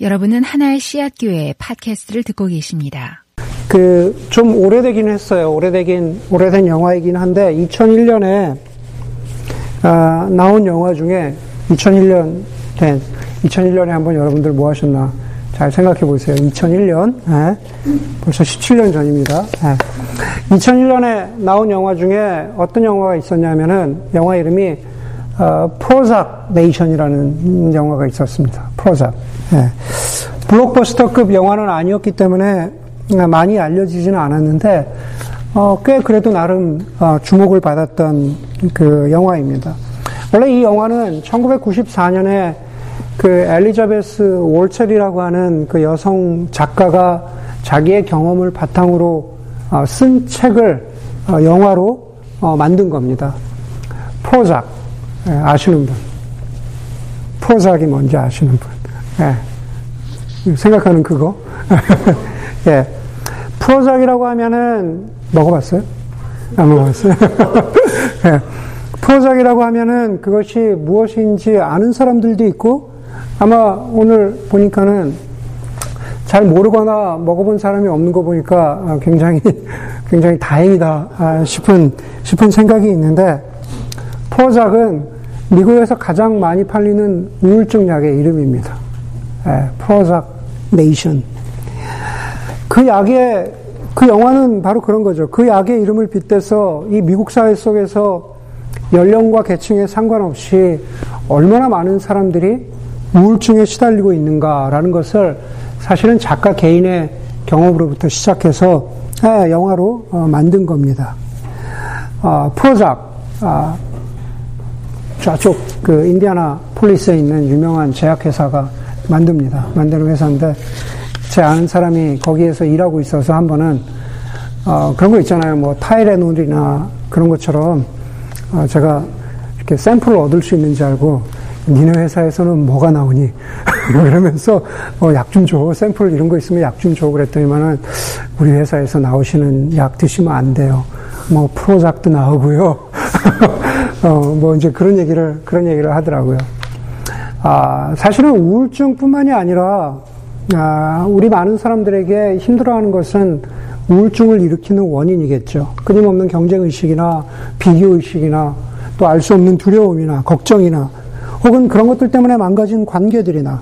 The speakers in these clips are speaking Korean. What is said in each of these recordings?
여러분은 하나의 씨앗 교회 팟캐스트를 듣고 계십니다. 그, 좀 오래되긴 했어요. 오래되긴, 오래된 영화이긴 한데, 2001년에, 아, 나온 영화 중에, 2001년, 된, 2001년에 한번 여러분들 뭐 하셨나, 잘 생각해 보세요. 2001년, 네. 벌써 17년 전입니다. 네. 2001년에 나온 영화 중에 어떤 영화가 있었냐면은, 영화 이름이, 어, 프로작 네이션이라는 영화가 있었습니다. 프로작. 예. 블록버스터급 영화는 아니었기 때문에 많이 알려지지는 않았는데 어, 꽤 그래도 나름 어, 주목을 받았던 그 영화입니다. 원래 이 영화는 1994년에 그 엘리자베스 월첼이라고 하는 그 여성 작가가 자기의 경험을 바탕으로 어, 쓴 책을 어, 영화로 어, 만든 겁니다. 프로작 예, 아시는 분. 프로작이 뭔지 아시는 분. 예. 생각하는 그거. 예. 프로작이라고 하면은, 먹어봤어요? 안 먹어봤어요? 예. 프로작이라고 하면은 그것이 무엇인지 아는 사람들도 있고, 아마 오늘 보니까는 잘 모르거나 먹어본 사람이 없는 거 보니까 굉장히, 굉장히 다행이다 아, 싶은, 싶은 생각이 있는데, 프로작은 미국에서 가장 많이 팔리는 우울증 약의 이름입니다. 예, 프로작 네이션. 그 약의 그 영화는 바로 그런 거죠. 그 약의 이름을 빗대서 이 미국 사회 속에서 연령과 계층에 상관없이 얼마나 많은 사람들이 우울증에 시달리고 있는가라는 것을 사실은 작가 개인의 경험으로부터 시작해서 예, 영화로 어, 만든 겁니다. 어, 프로작, 아, 저쪽 그 인디아나 폴리스에 있는 유명한 제약회사가 만듭니다. 만드는 회사인데 제 아는 사람이 거기에서 일하고 있어서 한 번은 어, 그런 거 있잖아요. 뭐 타이레놀이나 그런 것처럼 어, 제가 이렇게 샘플을 얻을 수 있는지 알고 니네 회사에서는 뭐가 나오니? 그러면서 어, 약 좀 줘. 샘플 이런 거 있으면 약 좀 줘. 그랬더니만은 우리 회사에서 나오시는 약 드시면 안 돼요. 뭐 프로작도 나오고요. 어, 뭐 이제 그런 얘기를 그런 얘기를 하더라고요. 아, 사실은 우울증 뿐만이 아니라 아, 우리 많은 사람들에게 힘들어하는 것은 우울증을 일으키는 원인이겠죠. 끊임없는 경쟁 의식이나 비교 의식이나 또 알 수 없는 두려움이나 걱정이나 혹은 그런 것들 때문에 망가진 관계들이나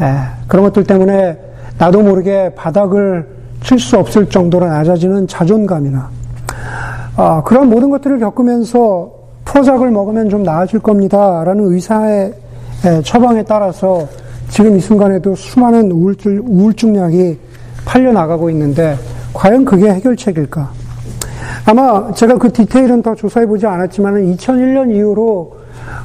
에, 그런 것들 때문에 나도 모르게 바닥을 칠 수 없을 정도로 낮아지는 자존감이나 아, 그런 모든 것들을 겪으면서 프로작을 먹으면 좀 나아질 겁니다. 라는 의사의 처방에 따라서 지금 이 순간에도 수많은 우울증, 우울증 약이 팔려나가고 있는데 과연 그게 해결책일까? 아마 제가 그 디테일은 더 조사해 보지 않았지만 2001년 이후로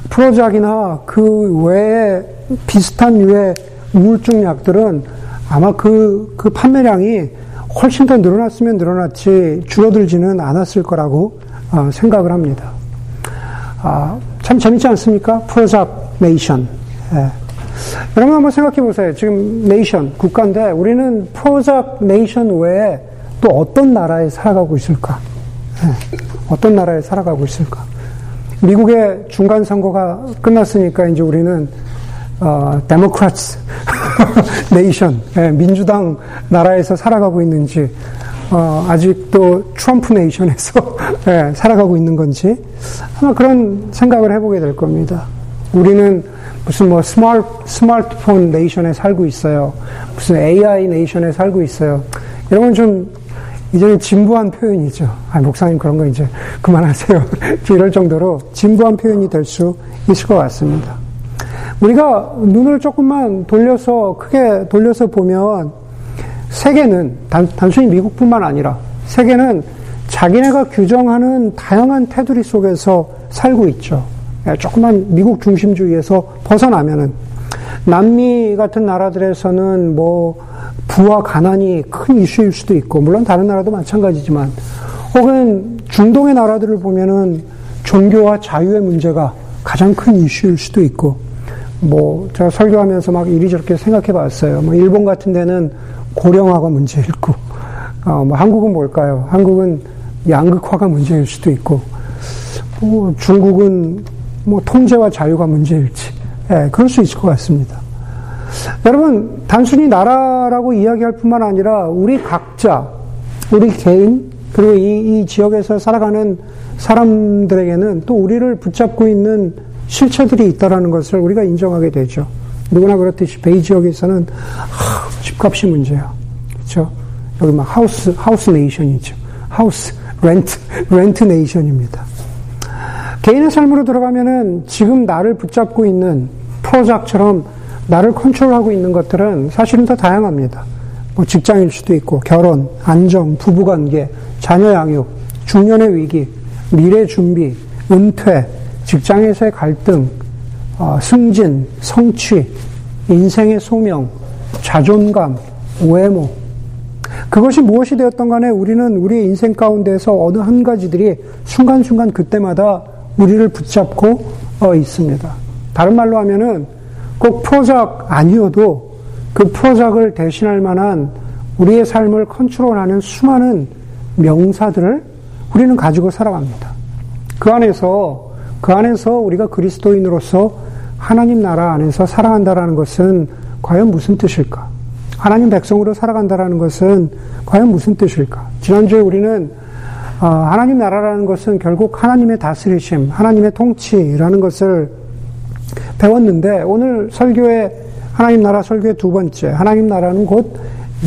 프로작이나 그 외에 비슷한 류의 우울증 약들은 아마 그, 그 판매량이 훨씬 더 늘어났으면 늘어났지 줄어들지는 않았을 거라고 어, 생각을 합니다. 아, 참 재밌지 않습니까? Prozac Nation. 예. 여러분 한번 생각해 보세요. 지금 nation, 국가인데 우리는 Prozac Nation 외에 또 어떤 나라에 살아가고 있을까? 예. 어떤 나라에 살아가고 있을까? 미국의 중간 선거가 끝났으니까 이제 우리는 어, Democrats nation, 예, 민주당 나라에서 살아가고 있는지 어, 아직도 트럼프 nation에서 예, 살아가고 있는 건지 아마 그런 생각을 해보게 될 겁니다. 우리는 무슨 뭐 스마트, 스마트폰 nation에 살고 있어요. 무슨 AI 네이션에 살고 있어요. 이런 건좀 이제는 진부한 표현이죠. 아, 목사님 그런 거 이제 그만하세요. 이럴 정도로 진부한 표현이 될 수 있을 것 같습니다. 우리가 눈을 조금만 돌려서, 크게 돌려서 보면 세계는 단, 단순히 미국뿐만 아니라 세계는 자기네가 규정하는 다양한 테두리 속에서 살고 있죠. 예, 조금만 미국 중심주의에서 벗어나면은 남미 같은 나라들에서는 뭐 부와 가난이 큰 이슈일 수도 있고 물론 다른 나라도 마찬가지지만 혹은 중동의 나라들을 보면은 종교와 자유의 문제가 가장 큰 이슈일 수도 있고 뭐 제가 설교하면서 막 이리저렇게 생각해 봤어요. 뭐 일본 같은 데는 고령화가 문제일 고 어, 뭐 한국은 뭘까요? 한국은 양극화가 문제일 수도 있고, 뭐 중국은 뭐 통제와 자유가 문제일지, 예, 그럴 수 있을 것 같습니다. 여러분, 단순히 나라라고 이야기할 뿐만 아니라 우리 각자, 우리 개인, 그리고 이, 이 지역에서 살아가는 사람들에게는 또 우리를 붙잡고 있는 실체들이 있다라는 것을 우리가 인정하게 되죠. 누구나 그렇듯이 베이 지역에서는 하, 집값이 문제야. 그렇죠? 여기 막 하우스 하우스 네이션이죠. 하우스 렌트 렌트 네이션입니다. 개인의 삶으로 들어가면은 지금 나를 붙잡고 있는 프로작처럼 나를 컨트롤하고 있는 것들은 사실은 더 다양합니다. 뭐 직장일 수도 있고 결혼, 안정, 부부관계, 자녀 양육, 중년의 위기, 미래 준비, 은퇴, 직장에서의 갈등, 어, 승진, 성취, 인생의 소명, 자존감, 외모. 그것이 무엇이 되었던 간에 우리는 우리의 인생 가운데서 어느 한 가지들이 순간순간 그때마다 우리를 붙잡고 어, 있습니다. 다른 말로 하면은 꼭 프로작 아니어도 그 프로작을 대신할 만한 우리의 삶을 컨트롤하는 수많은 명사들을 우리는 가지고 살아갑니다. 그 안에서 그 안에서 우리가 그리스도인으로서 하나님 나라 안에서 살아간다라는 것은 과연 무슨 뜻일까? 하나님 백성으로 살아간다라는 것은 과연 무슨 뜻일까? 지난주에 우리는 어, 하나님 나라라는 것은 결국 하나님의 다스리심, 하나님의 통치라는 것을 배웠는데 오늘 설교의 하나님 나라 설교의 두 번째 하나님 나라는 곧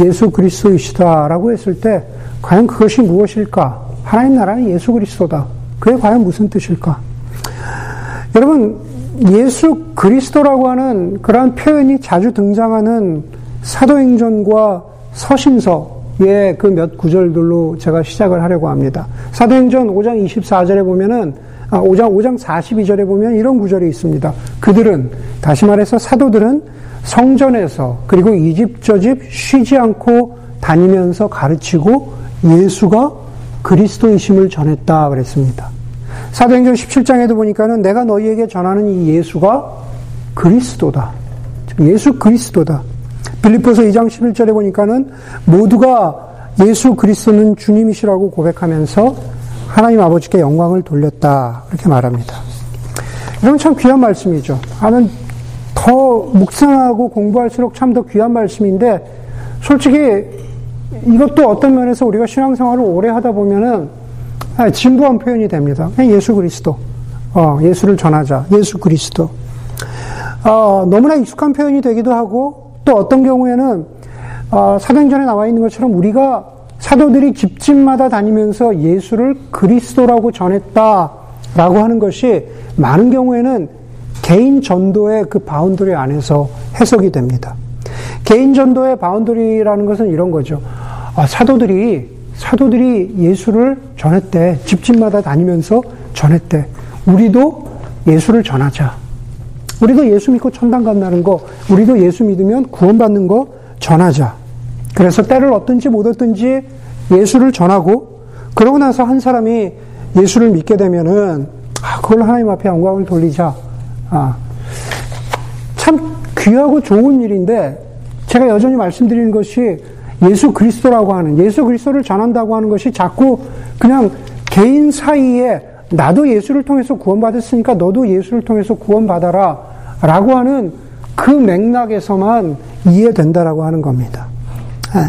예수 그리스도이시다라고 했을 때 과연 그것이 무엇일까? 하나님 나라는 예수 그리스도다. 그게 과연 무슨 뜻일까? 여러분, 예수 그리스도라고 하는 그러한 표현이 자주 등장하는 사도행전과 서신서의 그 몇 구절들로 제가 시작을 하려고 합니다. 사도행전 5장 24절에 보면은, 아, 5장, 5장 42절에 보면 이런 구절이 있습니다. 그들은, 다시 말해서 사도들은 성전에서, 그리고 이 집 저 집 쉬지 않고 다니면서 가르치고 예수가 그리스도이심을 전했다 그랬습니다. 사도행전 17장에도 보니까는 내가 너희에게 전하는 이 예수가 그리스도다. 예수 그리스도다. 빌립보서 2장 11절에 보니까는 모두가 예수 그리스도는 주님이시라고 고백하면서 하나님 아버지께 영광을 돌렸다. 이렇게 말합니다. 이런 참 귀한 말씀이죠. 하는 더 묵상하고 공부할수록 참 더 귀한 말씀인데 솔직히 이것도 어떤 면에서 우리가 신앙생활을 오래 하다 보면은 아, 진부한 표현이 됩니다. 예수 그리스도. 어, 예수를 전하자. 예수 그리스도. 어, 너무나 익숙한 표현이 되기도 하고 또 어떤 경우에는 어, 사도행전에 나와 있는 것처럼 우리가 사도들이 집집마다 다니면서 예수를 그리스도라고 전했다라고 하는 것이 많은 경우에는 개인 전도의 그 boundary 안에서 해석이 됩니다. 개인 전도의 바운더리라는 것은 이런 거죠. 아, 사도들이 사도들이 예수를 전했대. 집집마다 다니면서 전했대. 우리도 예수를 전하자. 우리도 예수 믿고 천당 간다는 거, 우리도 예수 믿으면 구원받는 거 전하자. 그래서 때를 얻든지 못 얻든지 예수를 전하고, 그러고 나서 한 사람이 예수를 믿게 되면은, 아, 그걸 하나님 앞에 영광을 돌리자. 아, 참 귀하고 좋은 일인데, 제가 여전히 말씀드리는 것이 예수 그리스도라고 하는 예수 그리스도를 전한다고 하는 것이 자꾸 그냥 개인 사이에 나도 예수를 통해서 구원받았으니까 너도 예수를 통해서 구원받아라 라고 하는 그 맥락에서만 이해된다라고 하는 겁니다. 예.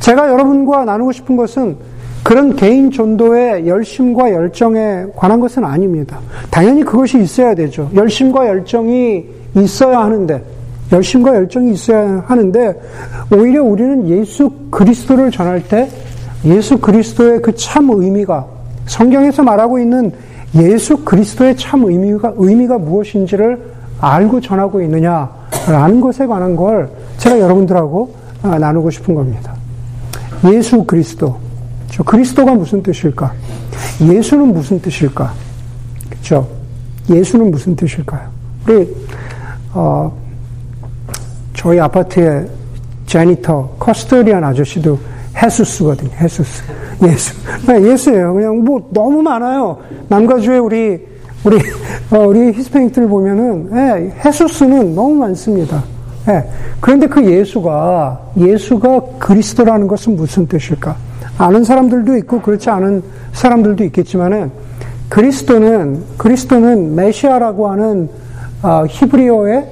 제가 여러분과 나누고 싶은 것은 그런 개인 전도의 열심과 열정에 관한 것은 아닙니다. 당연히 그것이 있어야 되죠. 열심과 열정이 있어야 하는데 열심과 열정이 있어야 하는데 오히려 우리는 예수 그리스도를 전할 때 예수 그리스도의 그 참 의미가 성경에서 말하고 있는 예수 그리스도의 참 의미가 의미가 무엇인지를 알고 전하고 있느냐라는 것에 관한 걸 제가 여러분들하고 아, 나누고 싶은 겁니다. 예수 그리스도. 저 그리스도가 무슨 뜻일까? 예수는 무슨 뜻일까? 그렇죠? 예수는 무슨 뜻일까요? 우리 어, 저희 아파트에 제니터, 커스터리안 아저씨도 헤수스거든요. 헤수스. 예수. 네, 예수예요. 그냥 뭐 너무 많아요. 남가주에 우리 우리 어, 우리 히스패닉들 보면은 예, 헤수스는 너무 많습니다. 예. 그런데 그 예수가 예수가 그리스도라는 것은 무슨 뜻일까? 아는 사람들도 있고 그렇지 않은 사람들도 있겠지만은 그리스도는 그리스도는 메시아라고 하는 어, 히브리어의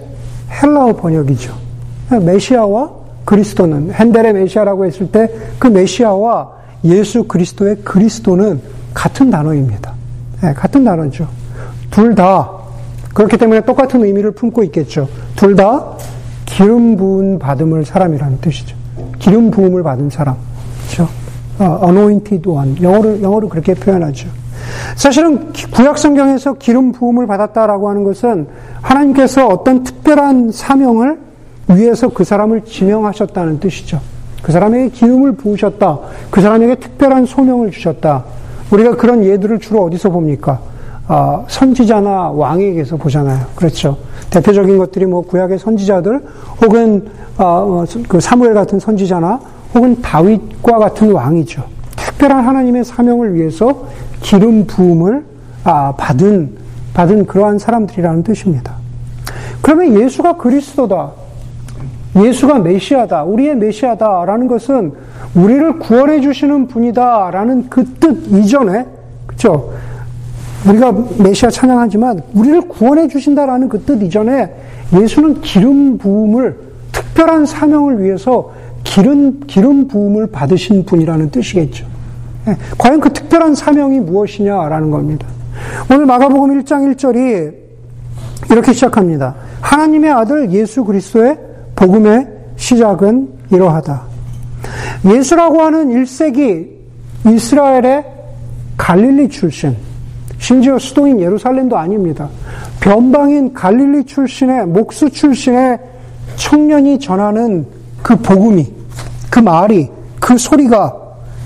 헬라어 번역이죠. 메시아와 그리스도는 핸델의 메시아라고 했을 때 그 메시아와 예수 그리스도의 그리스도는 같은 단어입니다. 네, 같은 단어죠. 둘 다 그렇기 때문에 똑같은 의미를 품고 있겠죠. 둘 다 기름 부은 받음을 사람이라는 뜻이죠. 기름 부음을 받은 사람. 그렇죠? 어, anointed one. 영어로 영어로 그렇게 표현하죠. 사실은 구약 성경에서 기름 부음을 받았다라고 하는 것은 하나님께서 어떤 특별한 사명을 위해서 그 사람을 지명하셨다는 뜻이죠. 그 사람에게 기름을 부으셨다. 그 사람에게 특별한 소명을 주셨다. 우리가 그런 예들을 주로 어디서 봅니까? 어, 선지자나 왕에게서 보잖아요. 그렇죠. 대표적인 것들이 뭐 구약의 선지자들 혹은 어, 그 사무엘 같은 선지자나 혹은 다윗과 같은 왕이죠. 특별한 하나님의 사명을 위해서 기름 부음을 아, 받은 받은 그러한 사람들이라는 뜻입니다. 그러면 예수가 그리스도다. 예수가 메시아다. 우리의 메시아다라는 것은 우리를 구원해 주시는 분이다라는 그 뜻 이전에 그렇죠? 우리가 메시아 찬양하지만 우리를 구원해 주신다라는 그 뜻 이전에 예수는 기름 부음을 특별한 사명을 위해서 기름 기름 부음을 받으신 분이라는 뜻이겠죠. 예, 과연 그 특별한 사명이 무엇이냐라는 겁니다. 오늘 마가복음 1장 1절이 이렇게 시작합니다. 하나님의 아들 예수 그리스도의 복음의 시작은 이러하다. 예수라고 하는 1세기 이스라엘의 갈릴리 출신, 심지어 수도인 예루살렘도 아닙니다. 변방인 갈릴리 출신의, 목수 출신의 청년이 전하는 그 복음이, 그 말이, 그 소리가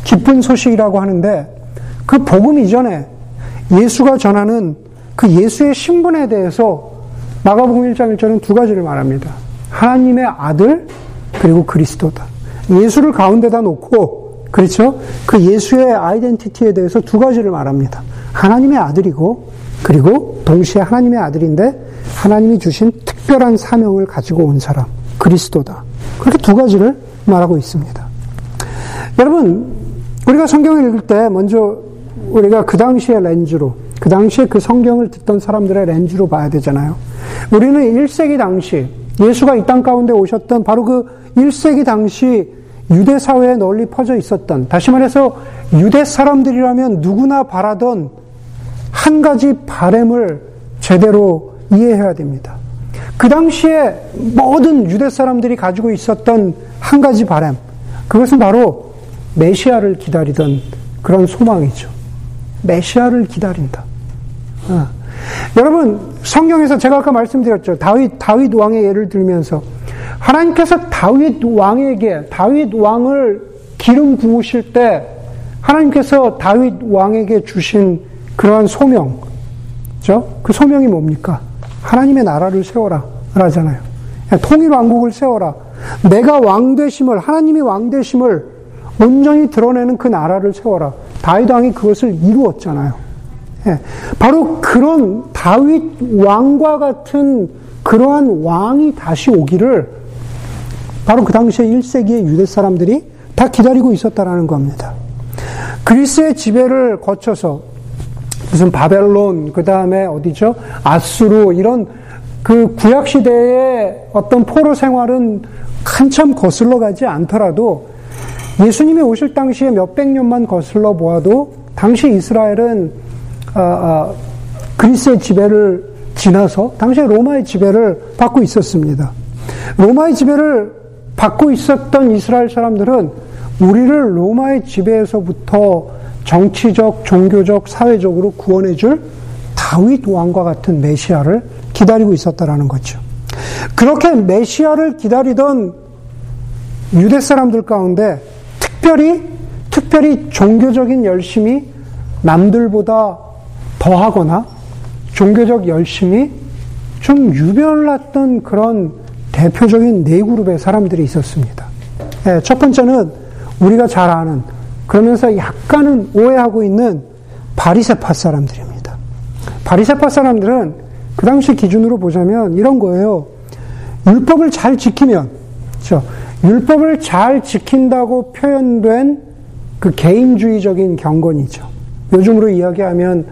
기쁜 소식이라고 하는데 그 복음 이전에 예수가 전하는 그 예수의 신분에 대해서 마가복음 1장 1절은 두 가지를 말합니다. 하나님의 아들 그리고 그리스도다. 예수를 가운데다 놓고 그렇죠? 그 예수의 아이덴티티에 대해서 두 가지를 말합니다. 하나님의 아들이고 그리고 동시에 하나님의 아들인데 하나님이 주신 특별한 사명을 가지고 온 사람 그리스도다. 그렇게 두 가지를 말하고 있습니다. 여러분 우리가 성경을 읽을 때 먼저 우리가 그 당시의 렌즈로, 그 당시에 그 성경을 듣던 사람들의 렌즈로 봐야 되잖아요. 우리는 1세기 당시, 예수가 이 땅 가운데 오셨던 바로 그 1세기 당시 유대 사회에 널리 퍼져 있었던, 다시 말해서 유대 사람들이라면 누구나 바라던 한 가지 바램을 제대로 이해해야 됩니다. 그 당시에 모든 유대 사람들이 가지고 있었던 한 가지 바램, 그것은 바로 메시아를 기다리던 그런 소망이죠. 메시아를 기다린다. 어. 여러분 성경에서 제가 아까 말씀드렸죠. 다윗 다윗 왕의 예를 들면서 하나님께서 다윗 왕에게 다윗 왕을 기름 부으실 때 하나님께서 다윗 왕에게 주신 그러한 소명, 그 소명이 뭡니까? 하나님의 나라를 세워라, 라잖아요. 통일 왕국을 세워라. 내가 왕 되심을 하나님이 왕 되심을 온전히 드러내는 그 나라를 세워라. 다윗 왕이 그것을 이루었잖아요. 예, 바로 그런 다윗 왕과 같은 그러한 왕이 다시 오기를 바로 그 당시에 1세기의 유대 사람들이 다 기다리고 있었다라는 겁니다. 그리스의 지배를 거쳐서 무슨 바벨론, 그 다음에 어디죠? 아수르, 이런 그 구약 시대의 어떤 포로 생활은 한참 거슬러 가지 않더라도 예수님이 오실 당시에 몇백 년만 거슬러 보아도 당시 이스라엘은 아, 아, 그리스의 지배를 지나서 당시 로마의 지배를 받고 있었습니다. 로마의 지배를 받고 있었던 이스라엘 사람들은 우리를 로마의 지배에서부터 정치적, 종교적, 사회적으로 구원해줄 다윗 왕과 같은 메시아를 기다리고 있었다라는 거죠. 그렇게 메시아를 기다리던 유대 사람들 가운데 특별히, 특별히 종교적인 열심이 남들보다 더하거나 종교적 열심이 좀 유별났던 그런 대표적인 네 그룹의 사람들이 있었습니다. 네, 첫 번째는 우리가 잘 아는 그러면서 약간은 오해하고 있는 바리세파 사람들입니다. 바리세파 사람들은 그 당시 기준으로 보자면 이런 거예요. 율법을 잘 지키면, 그렇죠? 율법을 잘 지킨다고 표현된 그 개인주의적인 경건이죠. 요즘으로 이야기하면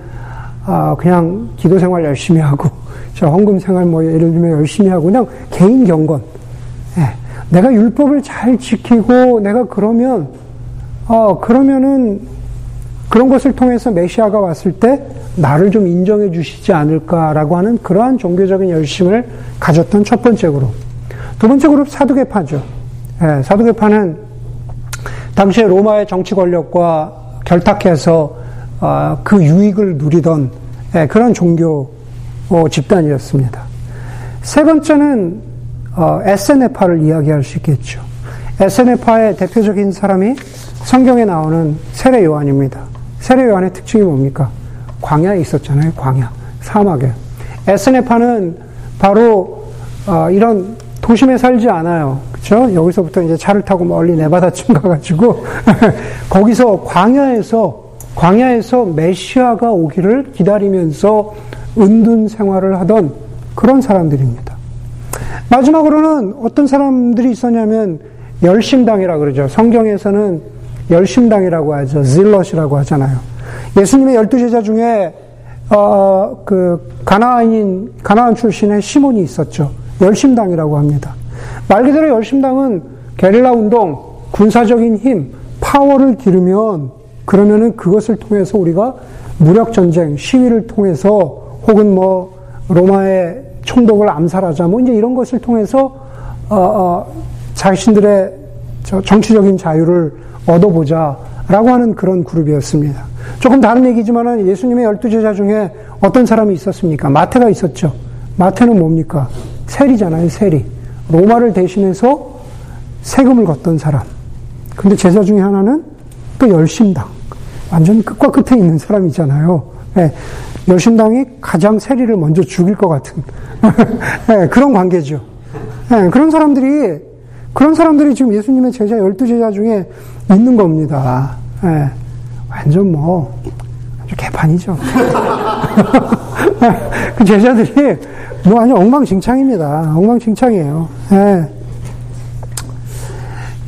아 그냥 기도 생활 열심히 하고 저 헌금 생활 뭐 예를 들면 열심히 하고 그냥 개인 경건. 예. 내가 율법을 잘 지키고 내가 그러면 어 그러면은 그런 것을 통해서 메시아가 왔을 때 나를 좀 인정해 주시지 않을까라고 하는 그러한 종교적인 열심을 가졌던 첫 번째 그룹. 두 번째 그룹 사두개파죠. 예, 사두개파는 당시에 로마의 정치 권력과 결탁해서 어, 그 유익을 누리던 예, 그런 종교 어, 집단이었습니다. 세 번째는 어, 에세네파를 이야기할 수 있겠죠. 에세네파의 대표적인 사람이 성경에 나오는 세례 요한입니다. 세례 요한의 특징이 뭡니까? 광야에 있었잖아요. 광야, 사막에. 에스네파는 바로 어, 이런 도심에 살지 않아요. 그렇죠? 여기서부터 이제 차를 타고 멀리 네바다쯤 가가지고 거기서 광야에서 광야에서 메시아가 오기를 기다리면서 은둔 생활을 하던 그런 사람들입니다. 마지막으로는 어떤 사람들이 있었냐면 열심당이라 그러죠. 성경에서는 열심당이라고 하죠. 질럿이라고 하잖아요. 예수님의 열두 제자 중에 어, 그 가나안인 가나안 출신의 시몬이 있었죠. 열심당이라고 합니다. 말 그대로 열심당은 게릴라 운동, 군사적인 힘, 파워를 기르면 그러면은 그것을 통해서 우리가 무력 전쟁, 시위를 통해서 혹은 뭐 로마의 총독을 암살하자 뭐 이제 이런 것을 통해서 어, 어, 자신들의 정치적인 자유를 얻어보자라고 하는 그런 그룹이었습니다. 조금 다른 얘기지만 예수님의 열두 제자 중에 어떤 사람이 있었습니까? 마태가 있었죠. 마태는 뭡니까? 세리잖아요, 세리. 로마를 대신해서 세금을 걷던 사람. 근데 제자 중에 하나는 또 열심당. 완전 끝과 끝에 있는 사람이잖아요. 네, 열심당이 가장 세리를 먼저 죽일 것 같은 네, 그런 관계죠. 네, 그런 사람들이 그런 사람들이 지금 예수님의 제자 열두 제자 중에 있는 겁니다. 완전 뭐 아주 개판이죠. 그 제자들이 뭐 아주 엉망진창입니다. 엉망진창이에요. 네.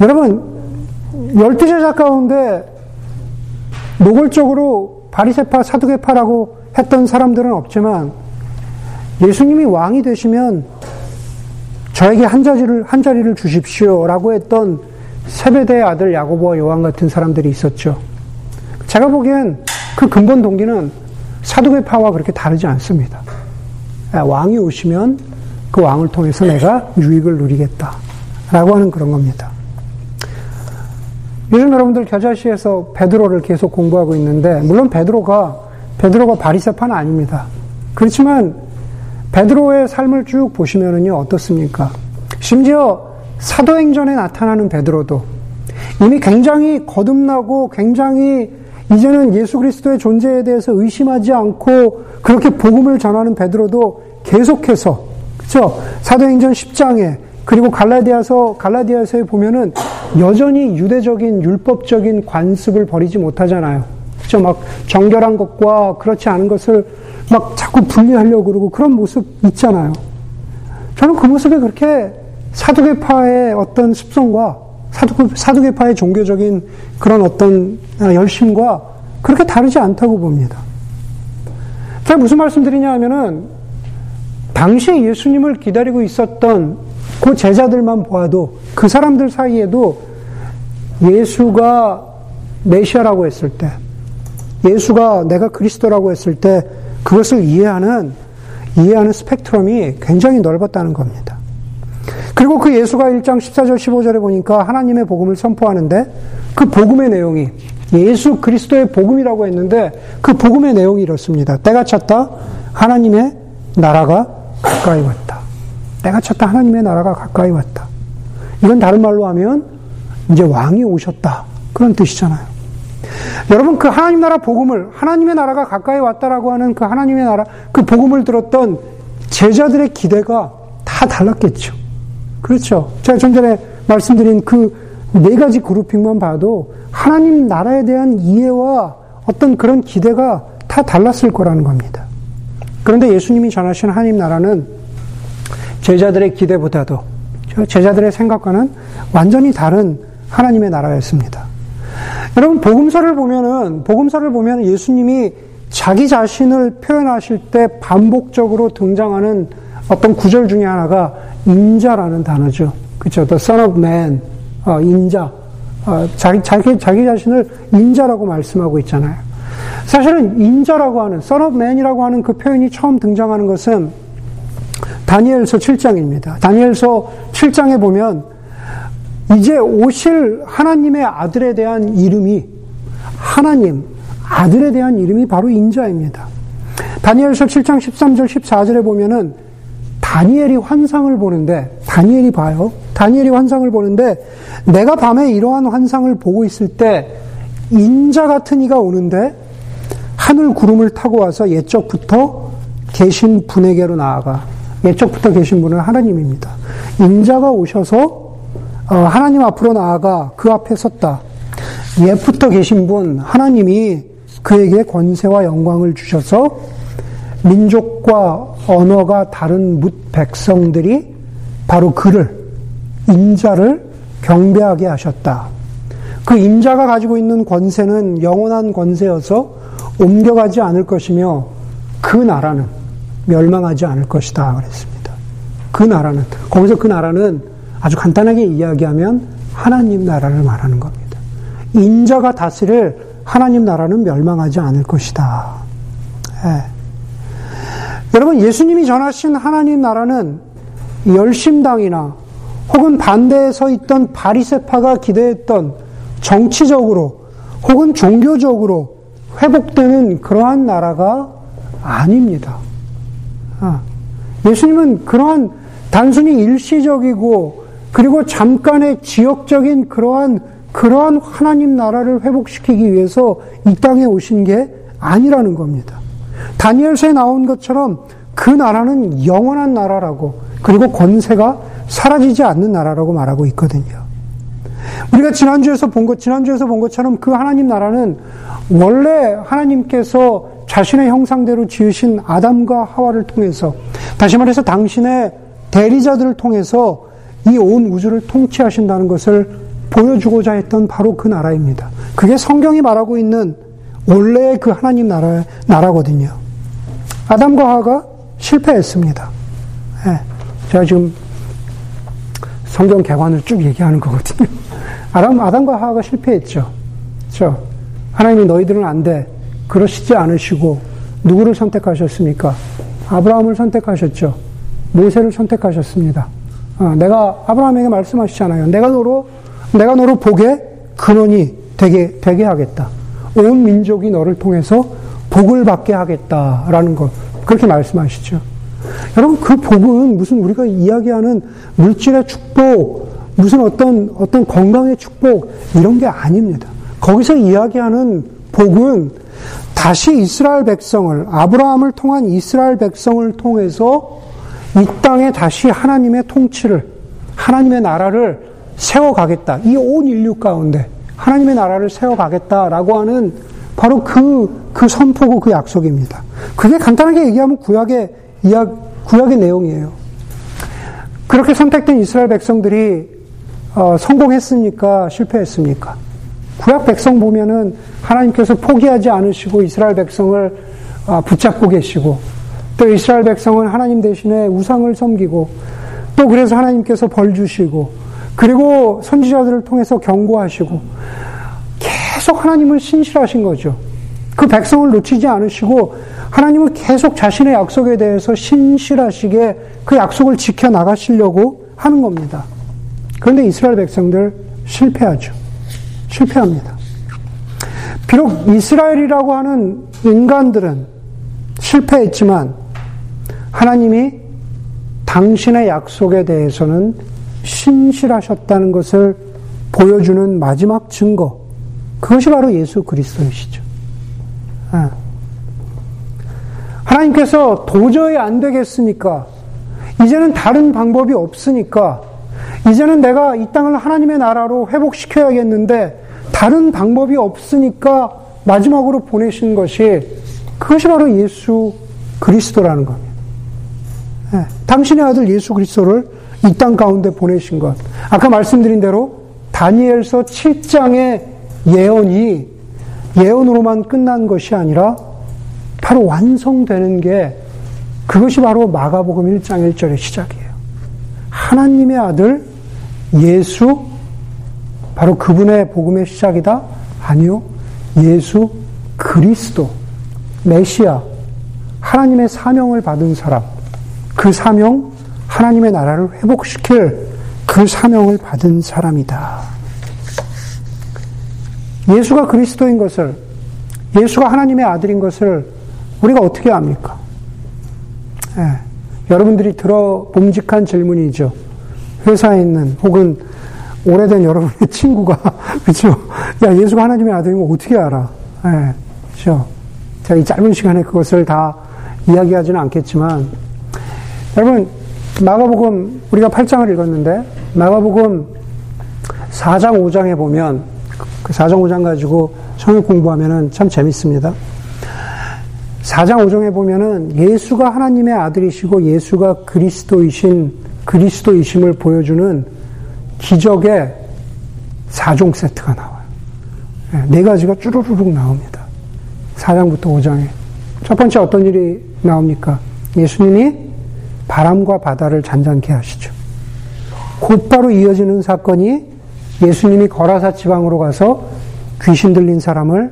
여러분 열두 제자 가운데 노골적으로 바리세파 사두개파라고 했던 사람들은 없지만 예수님이 왕이 되시면 저에게 한 자리를 한 자리를 주십시오 라고 했던 세베대의 아들 야고보와 요한 같은 사람들이 있었죠. 제가 보기엔 그 근본 동기는 사두개파와 그렇게 다르지 않습니다. 왕이 오시면 그 왕을 통해서 내가 유익을 누리겠다 라고 하는 그런 겁니다. 요즘 여러분들 겨자시에서 베드로를 계속 공부하고 있는데 물론 베드로가 베드로가 바리새파는 아닙니다. 그렇지만 베드로의 삶을 쭉 보시면은요 어떻습니까? 심지어 사도행전에 나타나는 베드로도 이미 굉장히 거듭나고 굉장히 이제는 예수 그리스도의 존재에 대해서 의심하지 않고 그렇게 복음을 전하는 베드로도 계속해서 그렇죠? 사도행전 10장에 그리고 갈라디아서 갈라디아서에 보면은 여전히 유대적인 율법적인 관습을 버리지 못하잖아요. 그렇죠? 막 정결한 것과 그렇지 않은 것을 막 자꾸 분리하려고 그러고 그런 모습 있잖아요. 저는 그 모습이 그렇게 사두개파의 어떤 습성과 사두, 개파의 종교적인 그런 어떤 열심과 그렇게 다르지 않다고 봅니다. 제가 무슨 말씀 드리냐 하면은 당시에 예수님을 기다리고 있었던 그 제자들만 보아도 그 사람들 사이에도 예수가 메시아라고 했을 때 예수가 내가 그리스도라고 했을 때 그것을 이해하는 이해하는 스펙트럼이 굉장히 넓었다는 겁니다. 그리고 그 예수가 1장 14절 15절에 보니까 하나님의 복음을 선포하는데 그 복음의 내용이 예수 그리스도의 복음이라고 했는데 그 복음의 내용이 이렇습니다. 때가 찼다. 하나님의 나라가 가까이 왔다. 때가 찼다. 하나님의 나라가 가까이 왔다. 이건 다른 말로 하면 이제 왕이 오셨다. 그런 뜻이잖아요. 여러분 그 하나님 나라 복음을 하나님의 나라가 가까이 왔다라고 하는 그 하나님의 나라 그 복음을 들었던 제자들의 기대가 다 달랐겠죠. 그렇죠. 제가 좀 전에 말씀드린 그 네 가지 그룹핑만 봐도 하나님 나라에 대한 이해와 어떤 그런 기대가 다 달랐을 거라는 겁니다. 그런데 예수님이 전하신 하나님 나라는 제자들의 기대보다도 제자들의 생각과는 완전히 다른 하나님의 나라였습니다. 여러분 복음서를 보면은 복음서를 보면 예수님이 자기 자신을 표현하실 때 반복적으로 등장하는 어떤 구절 중에 하나가 인자라는 단어죠. 그쵸. The Son of Man. 어, 인자. 어, 자기, 자기, 자기 자신을 인자라고 말씀하고 있잖아요. 사실은 인자라고 하는, Son of Man이라고 하는 그 표현이 처음 등장하는 것은 다니엘서 7장입니다. 다니엘서 7장에 보면 이제 오실 하나님의 아들에 대한 이름이 하나님, 아들에 대한 이름이 바로 인자입니다. 다니엘서 7장 13절 14절에 보면은 다니엘이 환상을 보는데 다니엘이 봐요. 다니엘이 환상을 보는데 내가 밤에 이러한 환상을 보고 있을 때 인자 같은 이가 오는데 하늘 구름을 타고 와서 옛적부터 계신 분에게로 나아가 옛적부터 계신 분은 하나님입니다. 인자가 오셔서 어, 하나님 앞으로 나아가 그 앞에 섰다. 옛부터 계신 분 하나님이 그에게 권세와 영광을 주셔서 민족과 언어가 다른 뭇 백성들이 바로 그를 인자를 경배하게 하셨다. 그 인자가 가지고 있는 권세는 영원한 권세여서 옮겨가지 않을 것이며 그 나라는 멸망하지 않을 것이다 그랬습니다. 그 나라는 거기서 그 나라는 아주 간단하게 이야기하면 하나님 나라를 말하는 겁니다. 인자가 다스릴 하나님 나라는 멸망하지 않을 것이다. 예. 여러분 예수님이 전하신 하나님 나라는 열심당이나 혹은 반대에 서 있던 바리세파가 기대했던 정치적으로 혹은 종교적으로 회복되는 그러한 나라가 아닙니다. 아, 예수님은 그러한 단순히 일시적이고 그리고 잠깐의 지역적인 그러한 그러한 하나님 나라를 회복시키기 위해서 이 땅에 오신 게 아니라는 겁니다. 다니엘서에 나온 것처럼 그 나라는 영원한 나라라고 그리고 권세가 사라지지 않는 나라라고 말하고 있거든요. 우리가 지난주에서 본 것, 지난주에서 본 것처럼 그 하나님 나라는 원래 하나님께서 자신의 형상대로 지으신 아담과 하와를 통해서, 다시 말해서 당신의 대리자들을 통해서 이 온 우주를 통치하신다는 것을 보여주고자 했던 바로 그 나라입니다. 그게 성경이 말하고 있는 원래의 그 하나님 나라, 나라거든요. 아담과 하와가 실패했습니다. 네. 제가 지금 성경 개관을 쭉 얘기하는 거거든요. 아담, 아담과 하와가 실패했죠. 그렇죠? 하나님이 너희들은 안 돼. 그러시지 않으시고 누구를 선택하셨습니까? 아브라함을 선택하셨죠. 모세를 선택하셨습니다. 어, 내가 아브라함에게 말씀하시잖아요. 내가 너로 내가 너로 복의 근원이 되게 되게 하겠다. 온 민족이 너를 통해서 복을 받게 하겠다라는 것 그렇게 말씀하시죠. 여러분 그 복은 무슨 우리가 이야기하는 물질의 축복, 무슨 어떤 어떤 건강의 축복 이런 게 아닙니다. 거기서 이야기하는 복은 다시 이스라엘 백성을 아브라함을 통한 이스라엘 백성을 통해서 이 땅에 다시 하나님의 통치를 하나님의 나라를 세워가겠다. 이 온 인류 가운데 하나님의 나라를 세워가겠다라고 하는 바로 그, 그 선포고 그 약속입니다. 그게 간단하게 얘기하면 구약의 이야, 구약의 내용이에요. 그렇게 선택된 이스라엘 백성들이 어, 성공했습니까? 실패했습니까? 구약 백성 보면은 하나님께서 포기하지 않으시고 이스라엘 백성을 어, 붙잡고 계시고 또 이스라엘 백성은 하나님 대신에 우상을 섬기고 또 그래서 하나님께서 벌 주시고 그리고 선지자들을 통해서 경고하시고 계속 하나님은 신실하신 거죠. 그 백성을 놓치지 않으시고 하나님은 계속 자신의 약속에 대해서 신실하시게 그 약속을 지켜 나가시려고 하는 겁니다. 그런데 이스라엘 백성들 실패하죠. 실패합니다. 비록 이스라엘이라고 하는 인간들은 실패했지만 하나님이 당신의 약속에 대해서는 신실하셨다는 것을 보여주는 마지막 증거, 그것이 바로 예수 그리스도이시죠. 예. 하나님께서 도저히 안 되겠으니까, 이제는 다른 방법이 없으니까, 이제는 내가 이 땅을 하나님의 나라로 회복시켜야겠는데, 다른 방법이 없으니까 마지막으로 보내신 것이, 그것이 바로 예수 그리스도라는 겁니다. 네. 당신의 아들 예수 그리스도를 이 땅 가운데 보내신 것. 아까 말씀드린 대로 다니엘서 7장의 예언이 예언으로만 끝난 것이 아니라 바로 완성되는 게 그것이 바로 마가복음 1장 1절의 시작이에요. 하나님의 아들 예수? 바로 그분의 복음의 시작이다? 아니요. 예수 그리스도, 메시아, 하나님의 사명을 받은 사람, 그 사명, 하나님의 나라를 회복시킬 그 사명을 받은 사람이다. 예수가 그리스도인 것을, 예수가 하나님의 아들인 것을 우리가 어떻게 압니까? 예, 여러분들이 들어 봄직한 질문이죠. 회사에 있는 혹은 오래된 여러분의 친구가 그렇죠. 야 예수가 하나님의 아들이면 어떻게 알아? 예, 그렇죠. 제가 이 짧은 시간에 그것을 다 이야기하지는 않겠지만 여러분 마가복음 우리가 8장을 읽었는데 마가복음 4장 5장에 보면 그 4장 5장 가지고 성경 공부하면은 참 재밌습니다. 4장 5장에 보면은 예수가 하나님의 아들이시고 예수가 그리스도이신 그리스도이심을 보여주는 기적의 4종 세트가 나와요. 예, 네 가지가 쭈루루룩 나옵니다. 4장부터 5장에. 첫 번째 어떤 일이 나옵니까? 예수님이 바람과 바다를 잔잔케 하시죠. 곧바로 이어지는 사건이 예수님이 거라사 지방으로 가서 귀신 들린 사람을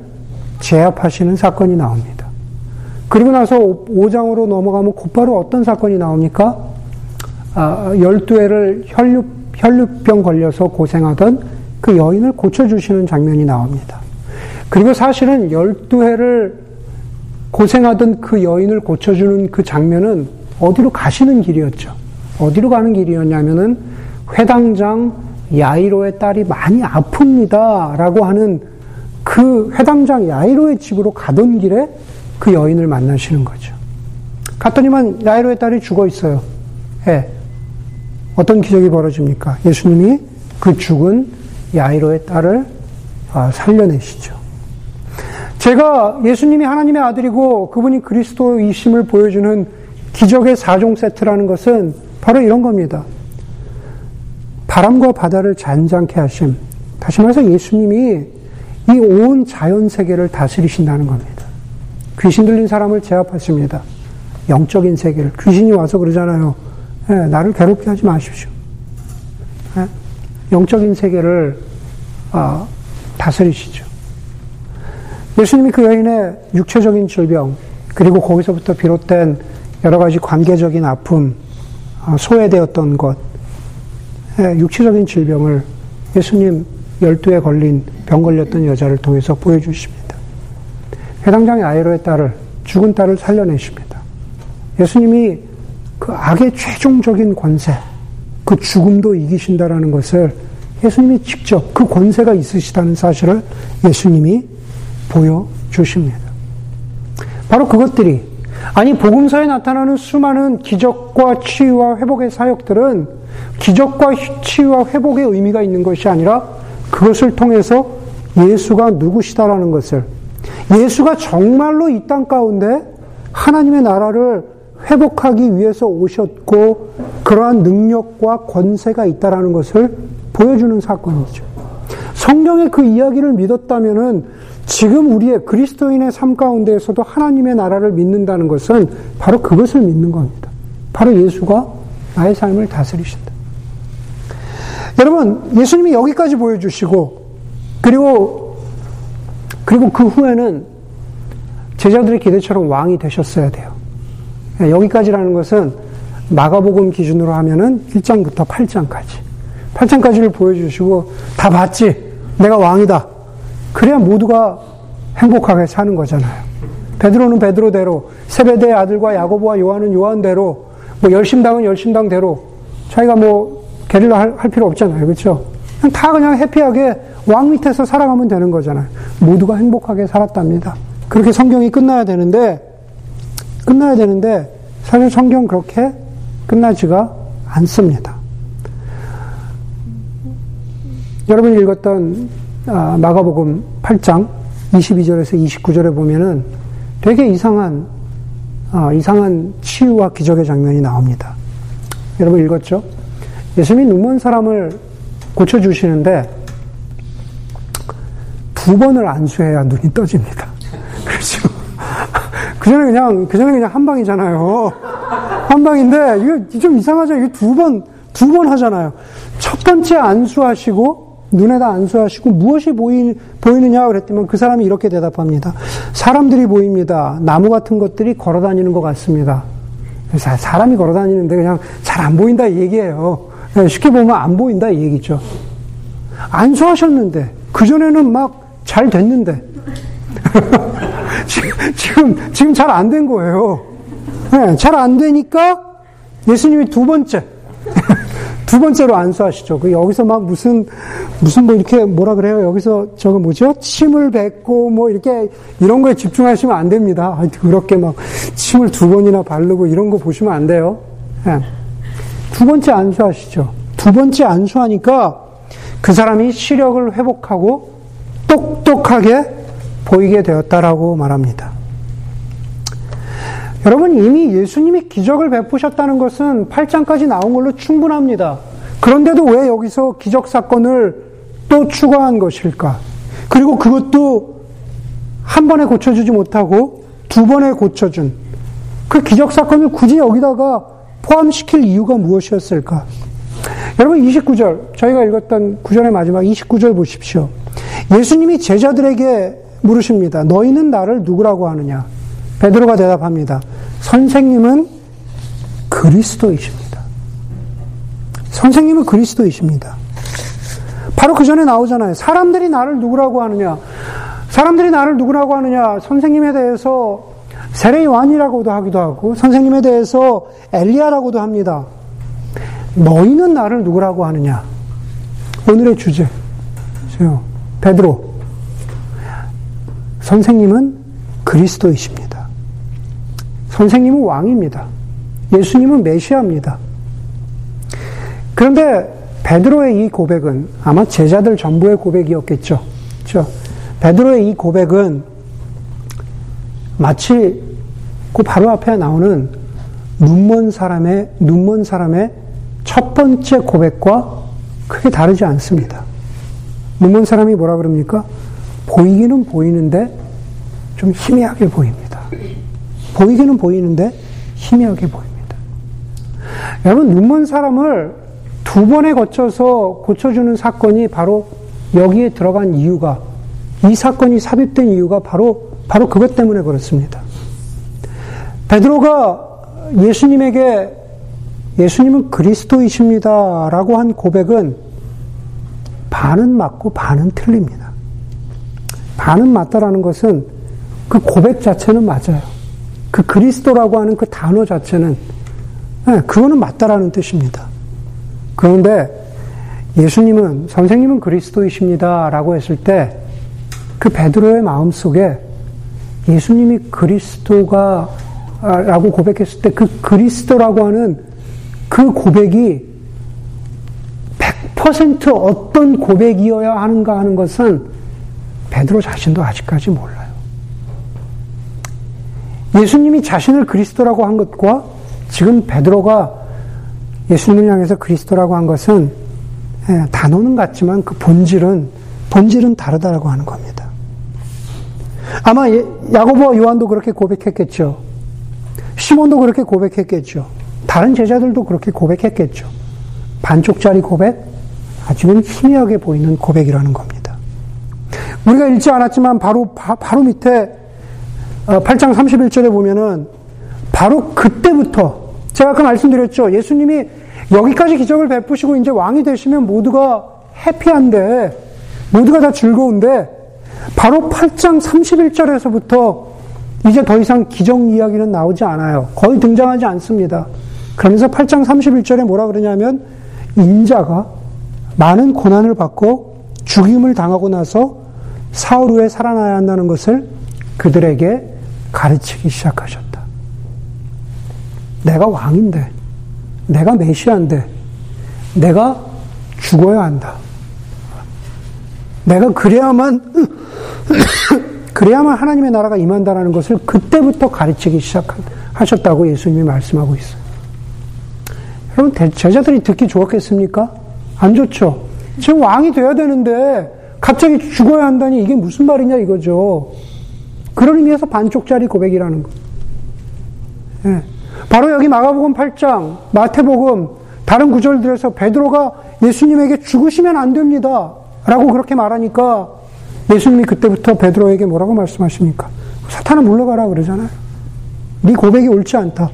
제압하시는 사건이 나옵니다. 그리고 나서 5장으로 넘어가면 곧바로 어떤 사건이 나옵니까? 아, 12회를 혈육, 혈육병 걸려서 고생하던 그 여인을 고쳐주시는 장면이 나옵니다. 그리고 사실은 12회를 고생하던 그 여인을 고쳐주는 그 장면은 어디로 가시는 길이었죠. 어디로 가는 길이었냐면은 회당장 야이로의 딸이 많이 아픕니다. 라고 하는 그 회당장 야이로의 집으로 가던 길에 그 여인을 만나시는 거죠. 갔더니만 야이로의 딸이 죽어 있어요. 예. 어떤 기적이 벌어집니까? 예수님이 그 죽은 야이로의 딸을 아, 살려내시죠. 제가 예수님이 하나님의 아들이고 그분이 그리스도이심을 보여주는 기적의 4종 세트라는 것은 바로 이런 겁니다. 바람과 바다를 잔잔케 하심. 다시 말해서 예수님이 이 온 자연 세계를 다스리신다는 겁니다. 귀신 들린 사람을 제압하십니다. 영적인 세계를. 귀신이 와서 그러잖아요. 네, 나를 괴롭게 하지 마십시오. 네? 영적인 세계를 아, 다스리시죠. 예수님이 그 여인의 육체적인 질병, 그리고 거기서부터 비롯된 여러 가지 관계적인 아픔, 아, 소외되었던 것, 예, 육체적인 질병을 예수님 열두에 걸린 병 걸렸던 여자를 통해서 보여주십니다. 해당장의 아이로의 딸을 죽은 딸을 살려내십니다. 예수님이 그 악의 최종적인 권세, 그 죽음도 이기신다라는 것을 예수님이 직접 그 권세가 있으시다는 사실을 예수님이 보여주십니다. 바로 그것들이 아니 복음서에 나타나는 수많은 기적과 치유와 회복의 사역들은 기적과 치유와 회복의 의미가 있는 것이 아니라 그것을 통해서 예수가 누구시다라는 것을 예수가 정말로 이 땅 가운데 하나님의 나라를 회복하기 위해서 오셨고 그러한 능력과 권세가 있다라는 것을 보여주는 사건이죠. 성경의 그 이야기를 믿었다면은 지금 우리의 그리스도인의 삶 가운데에서도 하나님의 나라를 믿는다는 것은 바로 그것을 믿는 겁니다. 바로 예수가 나의 삶을 다스리신다. 여러분, 예수님이 여기까지 보여주시고, 그리고, 그리고 그 후에는 제자들의 기대처럼 왕이 되셨어야 돼요. 여기까지라는 것은 마가복음 기준으로 하면은 1장부터 8장까지. 8장까지를 보여주시고, 다 봤지? 내가 왕이다. 그래야 모두가 행복하게 사는 거잖아요. 베드로는 베드로대로, 세베대의 아들과 야고보와 요한은 요한대로, 뭐 열심당은 열심당대로, 자기가 뭐 게릴라 할, 할 필요 없잖아요. 그렇죠? 그냥 다 그냥 해피하게 왕 밑에서 살아가면 되는 거잖아요. 모두가 행복하게 살았답니다. 그렇게 성경이 끝나야 되는데, 끝나야 되는데, 사실 성경 그렇게 끝나지가 않습니다. 여러분이 읽었던 아, 마가복음 8장 22절에서 29절에 보면은 되게 이상한 아, 이상한 치유와 기적의 장면이 나옵니다. 여러분 읽었죠? 예수님이 눈먼 사람을 고쳐 주시는데 두 번을 안수해야 눈이 떠집니다. 그렇죠? 그 전에 그냥, 그 전에 그냥 한 방이잖아요. 한 방인데, 이게 좀 이상하죠? 이게 두 번, 두 번 하잖아요. 첫 번째 안수하시고 눈에다 안수하시고 무엇이 보이, 보이느냐 그랬더니 그 사람이 이렇게 대답합니다. 사람들이 보입니다. 나무 같은 것들이 걸어 다니는 것 같습니다. 사람이 걸어 다니는데 그냥 잘 안 보인다 이 얘기예요. 네, 쉽게 보면 안 보인다 이 얘기죠. 안수하셨는데 그전에는 막 잘 됐는데 지금 지금 잘 안 된 거예요. 네, 잘안 되니까 예수님이 두 번째 두 번째로 안수하시죠. 그 여기서 막 무슨 무슨 뭐 이렇게 뭐라 그래요? 여기서 저거 뭐죠? 침을 뱉고 뭐 이렇게 이런 거에 집중하시면 안 됩니다. 그렇게 막 침을 두 번이나 바르고 이런 거 보시면 안 돼요. 네. 두 번째 안수하시죠. 두 번째 안수하니까 그 사람이 시력을 회복하고 똑똑하게 보이게 되었다라고 말합니다. 여러분 이미 예수님이 기적을 베푸셨다는 것은 8장까지 나온 걸로 충분합니다. 그런데도 왜 여기서 기적 사건을 또 추가한 것일까? 그리고 그것도 한 번에 고쳐주지 못하고 두 번에 고쳐준 그 기적 사건을 굳이 여기다가 포함시킬 이유가 무엇이었을까? 여러분 29절 저희가 읽었던 구절의 마지막 29절 보십시오. 예수님이 제자들에게 물으십니다. 너희는 나를 누구라고 하느냐? 베드로가 대답합니다. 선생님은 그리스도이십니다. 선생님은 그리스도이십니다. 바로 그 전에 나오잖아요. 사람들이 나를 누구라고 하느냐? 사람들이 나를 누구라고 하느냐? 선생님에 대해서 세례 요한이라고도 하기도 하고 선생님에 대해서 엘리야라고도 합니다. 너희는 나를 누구라고 하느냐? 오늘의 주제. 베드로. 선생님은 그리스도이십니다. 선생님은 왕입니다. 예수님은 메시아입니다. 그런데 베드로의 이 고백은 아마 제자들 전부의 고백이었겠죠. 그렇죠? 베드로의 이 고백은 마치 그 바로 앞에 나오는 눈먼 사람의 눈먼 사람의 첫 번째 고백과 크게 다르지 않습니다. 눈먼 사람이 뭐라 그럽니까? 보이기는 보이는데 좀 희미하게 보입니다. 보이기는 보이는데 희미하게 보입니다. 여러분, 눈먼 사람을 두 번에 거쳐서 고쳐주는 사건이 바로 여기에 들어간 이유가, 이 사건이 삽입된 이유가 바로, 바로 그것 때문에 그렇습니다. 베드로가 예수님에게 예수님은 그리스도이십니다. 라고 한 고백은 반은 맞고 반은 틀립니다. 반은 맞다라는 것은 그 고백 자체는 맞아요. 그 그리스도라고 하는 그 단어 자체는 네, 그거는 맞다라는 뜻입니다. 그런데 예수님은 선생님은 그리스도이십니다라고 했을 때 그 베드로의 마음 속에 예수님이 그리스도가 라고 고백했을 때 그 그리스도라고 하는 그 고백이 100% 어떤 고백이어야 하는가 하는 것은 베드로 자신도 아직까지 몰라요. 예수님이 자신을 그리스도라고 한 것과 지금 베드로가 예수님을 향해서 그리스도라고 한 것은 예, 단어는 같지만 그 본질은 본질은 다르다라고 하는 겁니다. 아마 예, 야고보와 요한도 그렇게 고백했겠죠. 시몬도 그렇게 고백했겠죠. 다른 제자들도 그렇게 고백했겠죠. 반쪽짜리 고백, 아직은 희미하게 보이는 고백이라는 겁니다. 우리가 읽지 않았지만 바로 바, 로 밑에 8장 어, 31절에 보면은 바로 그때부터 제가 아까 말씀드렸죠. 예수님이 여기까지 기적을 베푸시고 이제 왕이 되시면 모두가 해피한데 모두가 다 즐거운데 바로 8장 31절에서부터 이제 더 이상 기적 이야기는 나오지 않아요. 거의 등장하지 않습니다. 그러면서 8장 31절에 뭐라 그러냐면 인자가 많은 고난을 받고 죽임을 당하고 나서 사흘 후에 살아나야 한다는 것을 그들에게 가르치기 시작하셨다. 내가 왕인데, 내가 메시아인데, 내가 죽어야 한다. 내가 그래야만, 그래야만 하나님의 나라가 임한다라는 것을 그때부터 가르치기 시작하셨다고 예수님이 말씀하고 있어요. 여러분, 제자들이 듣기 좋았겠습니까? 안 좋죠? 지금 왕이 돼야 되는데, 갑자기 죽어야 한다니 이게 무슨 말이냐 이거죠. 그런 의미에서 반쪽짜리 고백이라는 거. 예. 바로 여기 마가복음 8장, 마태복음, 다른 구절들에서 베드로가 예수님에게 죽으시면 안 됩니다. 라고 그렇게 말하니까 예수님이 그때부터 베드로에게 뭐라고 말씀하십니까? 사탄아 물러가라 그러잖아요. 네 고백이 옳지 않다.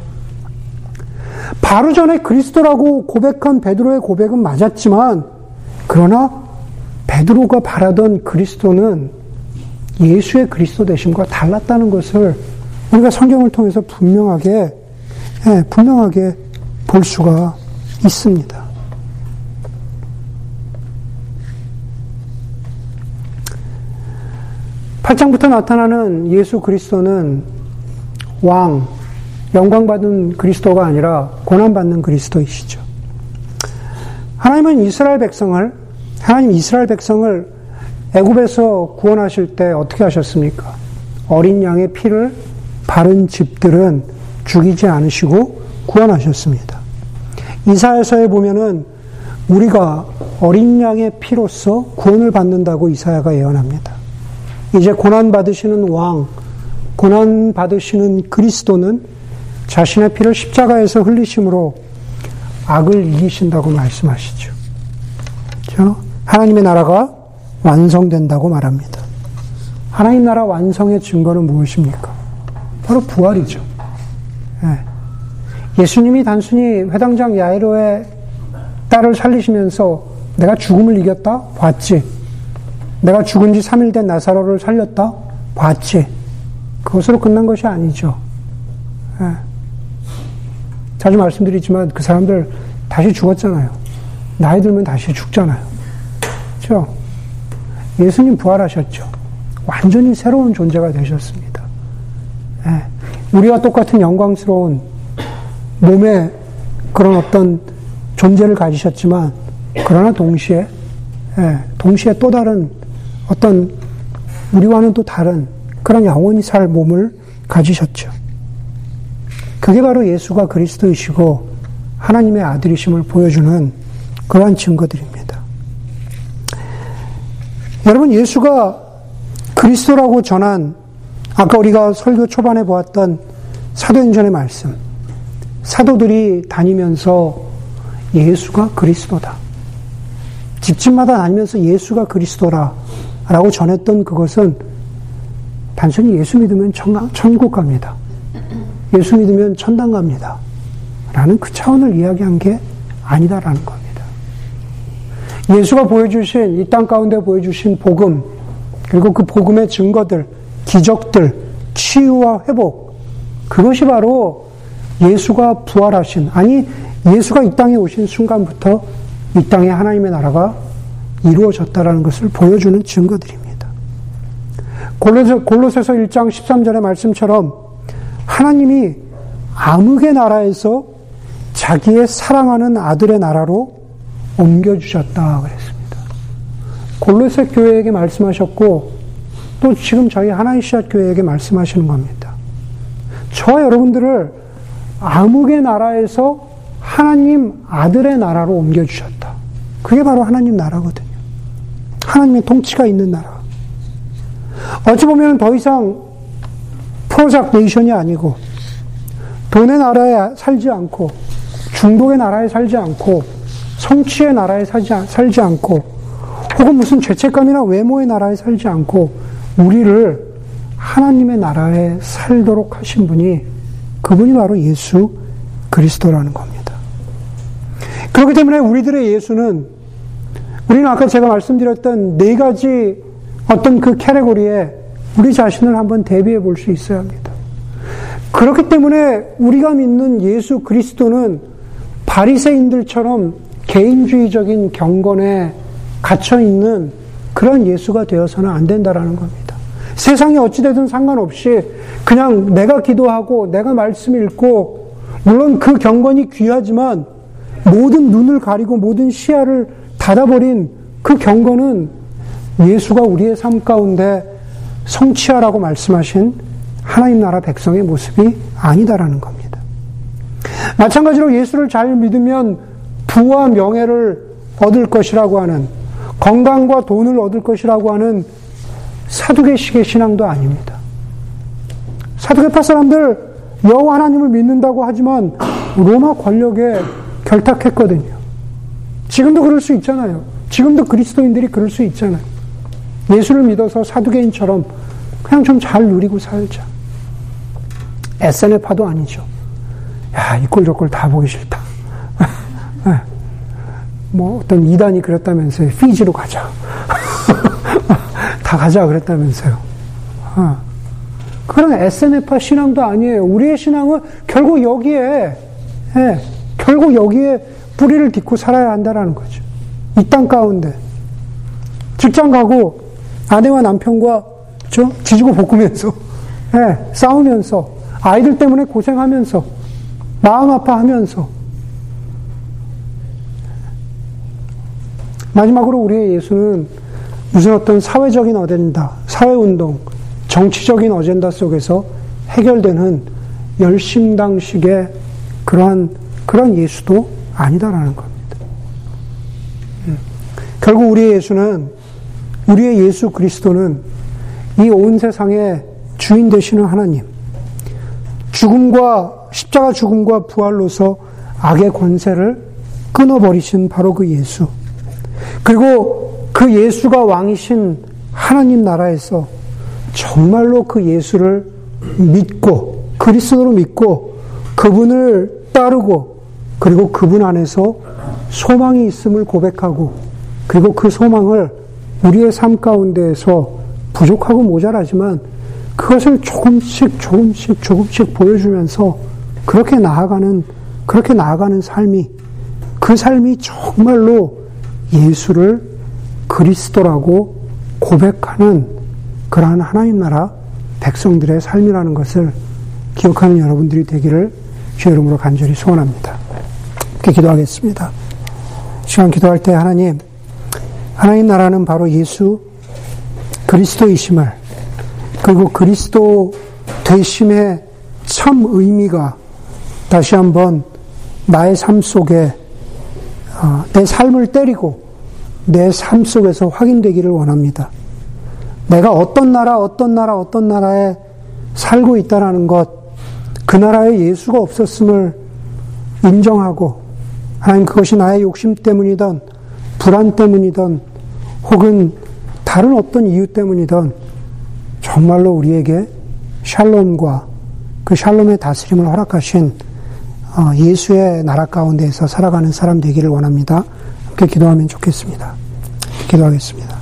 바로 전에 그리스도라고 고백한 베드로의 고백은 맞았지만 그러나 베드로가 바라던 그리스도는 예수의 그리스도 되심과 달랐다는 것을 우리가 성경을 통해서 분명하게 예, 분명하게 볼 수가 있습니다. 8장부터 나타나는 예수 그리스도는 왕, 영광받은 그리스도가 아니라 고난받는 그리스도이시죠. 하나님은 이스라엘 백성을, 하나님 이스라엘 백성을 애굽에서 구원하실 때 어떻게 하셨습니까? 어린 양의 피를 바른 집들은 죽이지 않으시고 구원하셨습니다. 이사야서에 보면은 우리가 어린 양의 피로서 구원을 받는다고 이사야가 예언합니다. 이제 고난 받으시는 왕, 고난 받으시는 그리스도는 자신의 피를 십자가에서 흘리심으로 악을 이기신다고 말씀하시죠. 그렇죠? 하나님의 나라가 완성된다고 말합니다. 하나님 나라 완성의 증거는 무엇입니까? 바로 부활이죠. 예. 예수님이 단순히 회당장 야이로의 딸을 살리시면서 내가 죽음을 이겼다? 봤지. 내가 죽은 지 3일 된 나사로를 살렸다? 봤지. 그것으로 끝난 것이 아니죠. 예. 자주 말씀드리지만 그 사람들 다시 죽었잖아요. 나이 들면 다시 죽잖아요. 그렇죠? 예수님 부활하셨죠. 완전히 새로운 존재가 되셨습니다. 예. 우리와 똑같은 영광스러운 몸의 그런 어떤 존재를 가지셨지만 그러나 동시에 예, 동시에 또 다른 어떤 우리와는 또 다른 그런 영원히 살 몸을 가지셨죠. 그게 바로 예수가 그리스도이시고 하나님의 아들이심을 보여주는 그러한 증거들입니다. 여러분, 예수가 그리스도라고 전한 아까 우리가 설교 초반에 보았던 사도행전의 말씀. 사도들이 다니면서 예수가 그리스도다. 집집마다 다니면서 예수가 그리스도라. 라고 전했던 그것은 단순히 예수 믿으면 천국 갑니다. 예수 믿으면 천당 갑니다. 라는 그 차원을 이야기한 게 아니다라는 겁니다. 예수가 보여주신, 이 땅 가운데 보여주신 복음, 그리고 그 복음의 증거들, 기적들, 치유와 회복, 그것이 바로 예수가 부활하신, 아니, 예수가 이 땅에 오신 순간부터 이 땅에 하나님의 나라가 이루어졌다라는 것을 보여주는 증거들입니다. 골로새, 골로새서 1장 13절의 말씀처럼 하나님이 암흑의 나라에서 자기의 사랑하는 아들의 나라로 옮겨주셨다 그랬습니다. 골로새 교회에게 말씀하셨고 또 지금 저희 씨앗 교회에게 말씀하시는 겁니다. 저 여러분들을 암흑의 나라에서 하나님 아들의 나라로 옮겨주셨다. 그게 바로 하나님 나라거든요. 하나님의 통치가 있는 나라. 어찌 보면 더 이상 프로작 네이션이 아니고 돈의 나라에 살지 않고 중독의 나라에 살지 않고 성취의 나라에 살지, 않고 혹은 무슨 죄책감이나 외모의 나라에 살지 않고 우리를 하나님의 나라에 살도록 하신 분이 그분이 바로 예수 그리스도라는 겁니다. 그렇기 때문에 우리들의 예수는 우리는 아까 제가 말씀드렸던 네 가지 어떤 그 캐레고리에 우리 자신을 한번 대비해 볼 수 있어야 합니다. 그렇기 때문에 우리가 믿는 예수 그리스도는 바리새인들처럼 개인주의적인 경건에 갇혀 있는 그런 예수가 되어서는 안 된다라는 겁니다. 세상이 어찌되든 상관없이 그냥 내가 기도하고 내가 말씀 읽고 물론 그 경건이 귀하지만 모든 눈을 가리고 모든 시야를 닫아버린 그 경건은 예수가 우리의 삶 가운데 성취하라고 말씀하신 하나님 나라 백성의 모습이 아니다라는 겁니다. 마찬가지로 예수를 잘 믿으면 부와 명예를 얻을 것이라고 하는 건강과 돈을 얻을 것이라고 하는 사두개식의 신앙도 아닙니다. 사두개파 사람들 여호와 하나님을 믿는다고 하지만 로마 권력에 결탁했거든요. 지금도 그럴 수 있잖아요. 지금도 그리스도인들이 그럴 수 있잖아요. 예수를 믿어서 사두개인처럼 그냥 좀 잘 누리고 살자. SNF파도 아니죠. 야, 이꼴저꼴 다 보기 싫다. 네. 뭐 어떤 이단이 그랬다면서요. 피지로 가자. 다 가자 그랬다면서요. 어. 그런 SNF파 신앙도 아니에요. 우리의 신앙은 결국 여기에, 예, 결국 여기에 뿌리를 딛고 살아야 한다라는 거죠. 이 땅 가운데. 직장 가고 아내와 남편과 저 지지고 볶으면서, 예, 싸우면서, 아이들 때문에 고생하면서, 마음 아파하면서, 마지막으로 우리의 예수는 무슨 어떤 사회적인 어젠다, 사회운동, 정치적인 어젠다 속에서 해결되는 열심당식의 그러한, 그런 예수도 아니다라는 겁니다. 음. 결국 우리의 예수는, 우리의 예수 그리스도는 이 온 세상의 주인 되시는 하나님, 죽음과, 십자가 죽음과 부활로서 악의 권세를 끊어버리신 바로 그 예수. 그리고 그 예수가 왕이신 하나님 나라에서 정말로 그 예수를 믿고 그리스도로 믿고 그분을 따르고 그리고 그분 안에서 소망이 있음을 고백하고 그리고 그 소망을 우리의 삶 가운데에서 부족하고 모자라지만 그것을 조금씩 조금씩 조금씩 보여주면서 그렇게 나아가는 그렇게 나아가는 삶이 그 삶이 정말로 예수를 그리스도라고 고백하는 그러한 하나님 나라 백성들의 삶이라는 것을 기억하는 여러분들이 되기를 주의 이름으로 간절히 소원합니다. 이렇게 기도하겠습니다. 시간 기도할 때 하나님, 하나님 나라는 바로 예수 그리스도이심을 그리고 그리스도 되심의 참 의미가 다시 한번 나의 삶 속에 어, 내 삶을 때리고 내 삶 속에서 확인되기를 원합니다. 내가 어떤 나라, 어떤 나라, 어떤 나라에 살고 있다라는 것, 그 나라에 예수가 없었음을 인정하고, 하나님 그것이 나의 욕심 때문이든, 불안 때문이든, 혹은 다른 어떤 이유 때문이든, 정말로 우리에게 샬롬과 그 샬롬의 다스림을 허락하신 어, 예수의 나라 가운데에서 살아가는 사람 되기를 원합니다. 함께 기도하면 좋겠습니다. 기도하겠습니다.